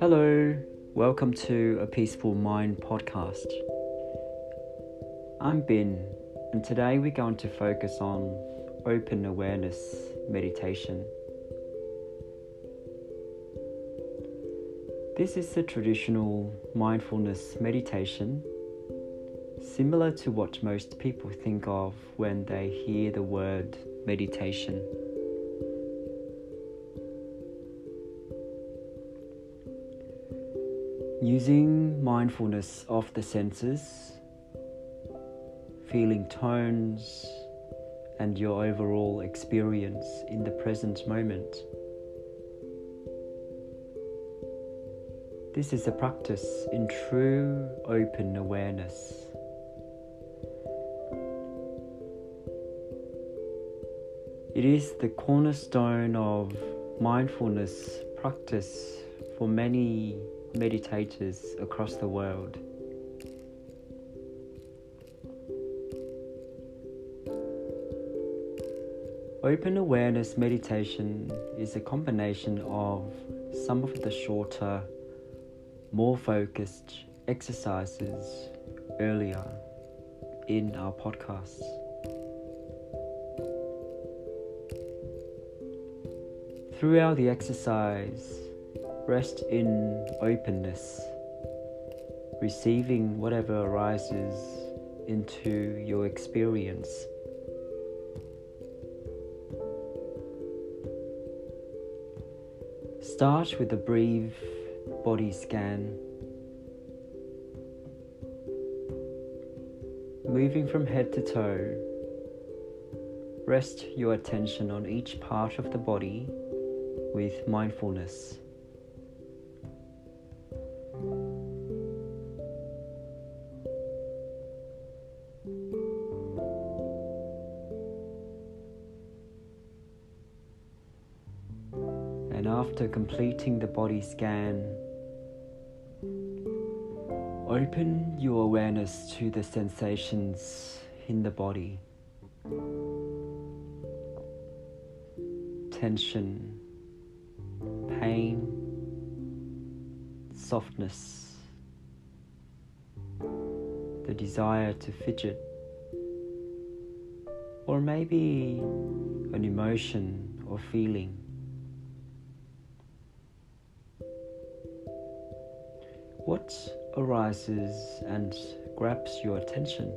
Hello, welcome to a Peaceful Mind podcast. I'm Bin, and today we're going to focus on open awareness meditation. This is the traditional mindfulness meditation, similar to what most people think of when they hear the word meditation. Using mindfulness of the senses, feeling tones, and your overall experience in the present moment. This is a practice in true open awareness. It is the cornerstone of mindfulness practice for many meditators across the world. Open awareness meditation is a combination of some of the shorter, more focused exercises earlier in our podcasts. Throughout the exercise, Rest in openness, receiving whatever arises into your experience. Start with a brief body scan. Moving from head to toe, rest your attention on each part of the body with mindfulness. And after completing the body scan, open your awareness to the sensations in the body. Tension, pain, softness, the desire to fidget, or maybe an emotion or feeling. What arises and grabs your attention?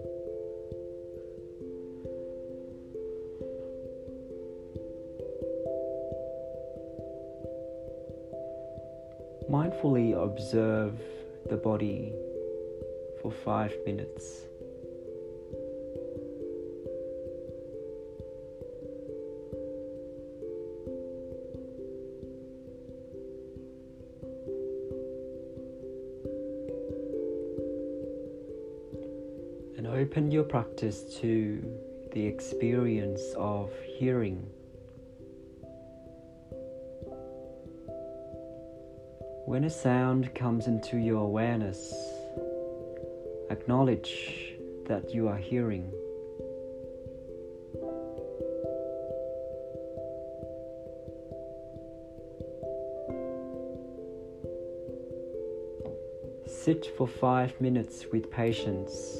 Mindfully observe the body for five minutes. And open your practice to the experience of hearing. When a sound comes into your awareness, acknowledge that you are hearing. Sit for five minutes with patience,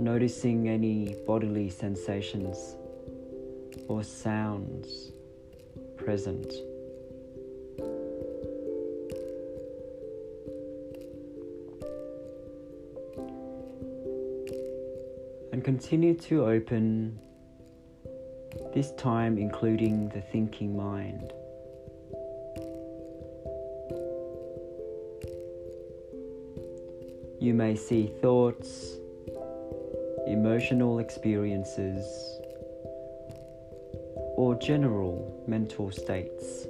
noticing any bodily sensations or sounds present. And continue to open, this time including the thinking mind. You may see thoughts, emotional experiences, or general mental states.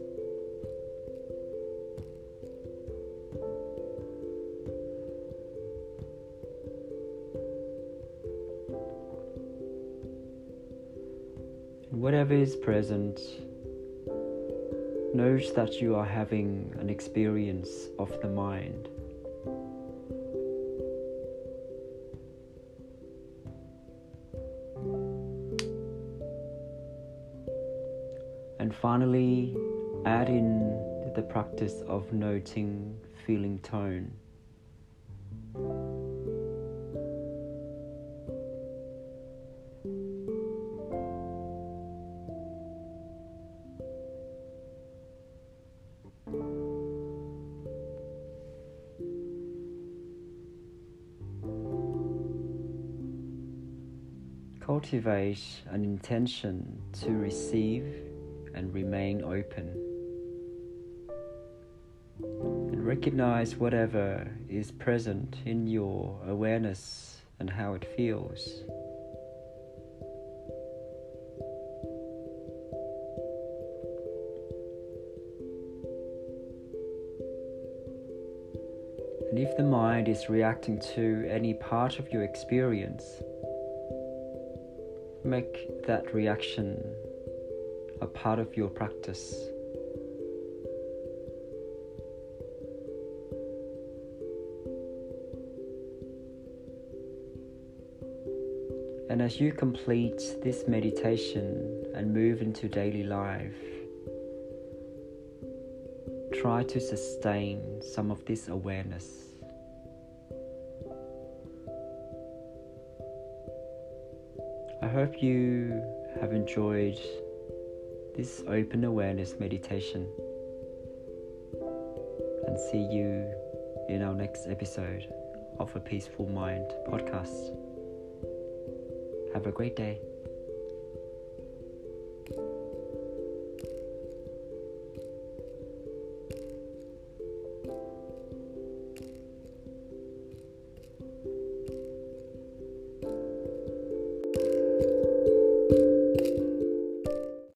whatever is present, knows that you are having an experience of the mind. And finally, add in the practice of noting feeling tone. Cultivate an intention to receive and remain open. And recognize whatever is present in your awareness and how it feels. And if the mind is reacting to any part of your experience, make that reaction a part of your practice. And as you complete this meditation and move into daily life, try to sustain some of this awareness. Hope you have enjoyed this open awareness meditation and see you in our next episode of a Peaceful Mind podcast. Have a great day.